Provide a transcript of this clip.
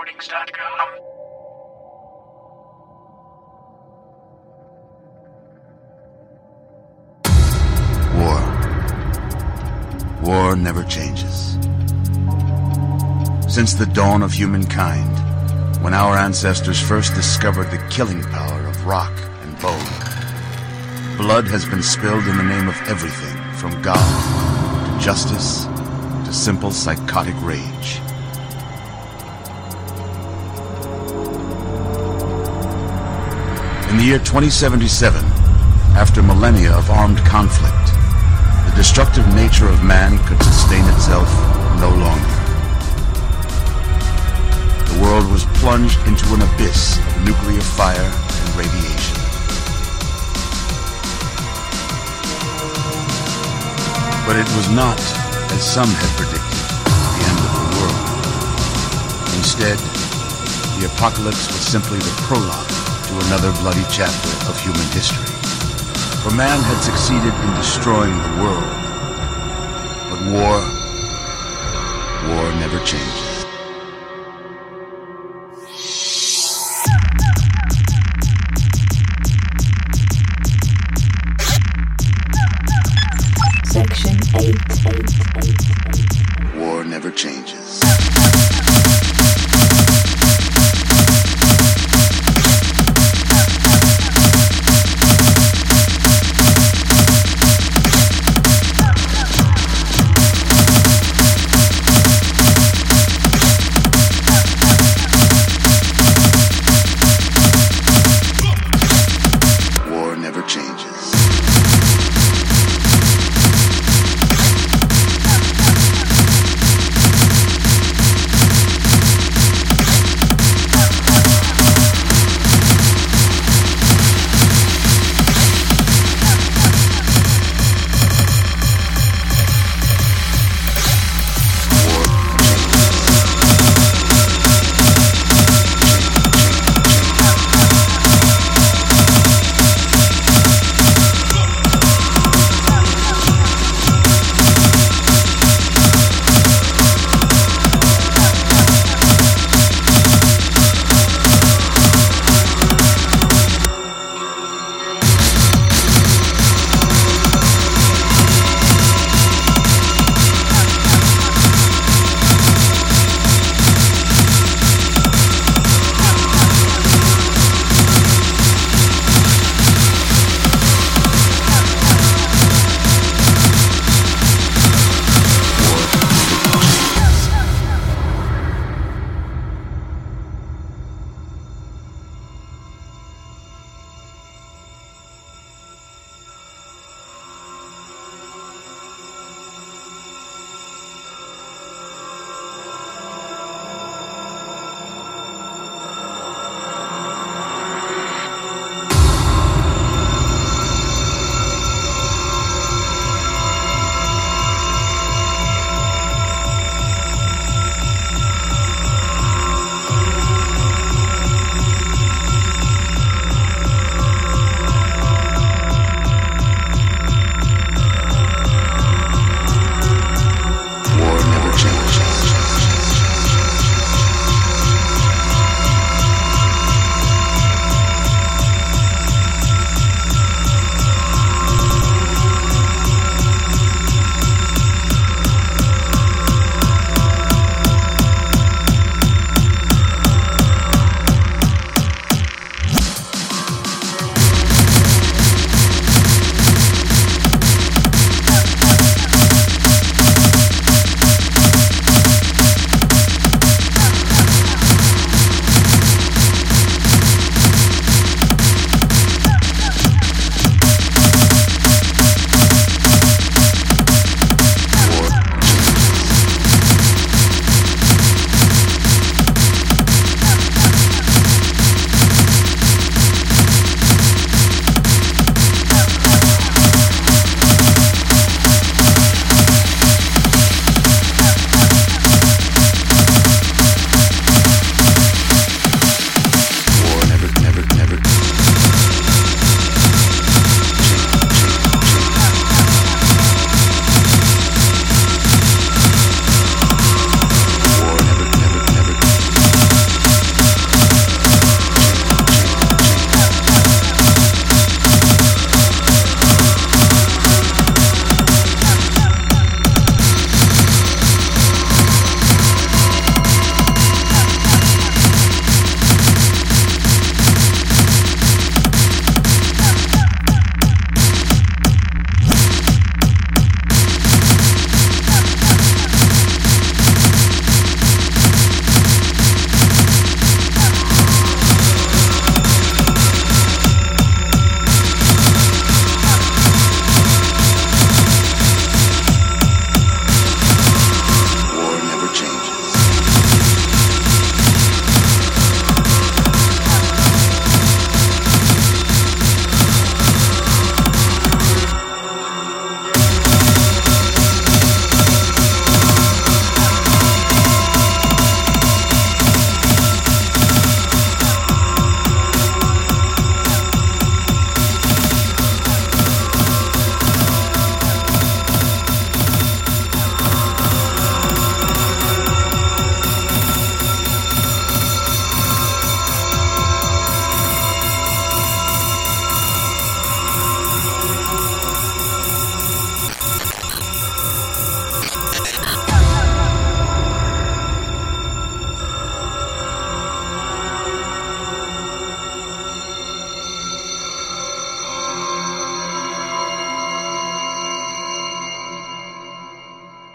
TheDarkThings.com. War. War never changes. Since the dawn of humankind, when our ancestors first discovered the killing power of rock and bone, blood has been spilled in the name of everything from God to justice to simple psychotic rage. In the year 2077, after millennia of armed conflict, the destructive nature of man could sustain itself no longer. The world was plunged into an abyss of nuclear fire and radiation. But it was not, as some had predicted, the end of the world. Instead, the apocalypse was simply the prologue to another bloody chapter of human history. For man had succeeded in destroying the world. But war, war never changes. Section 8. War never changes.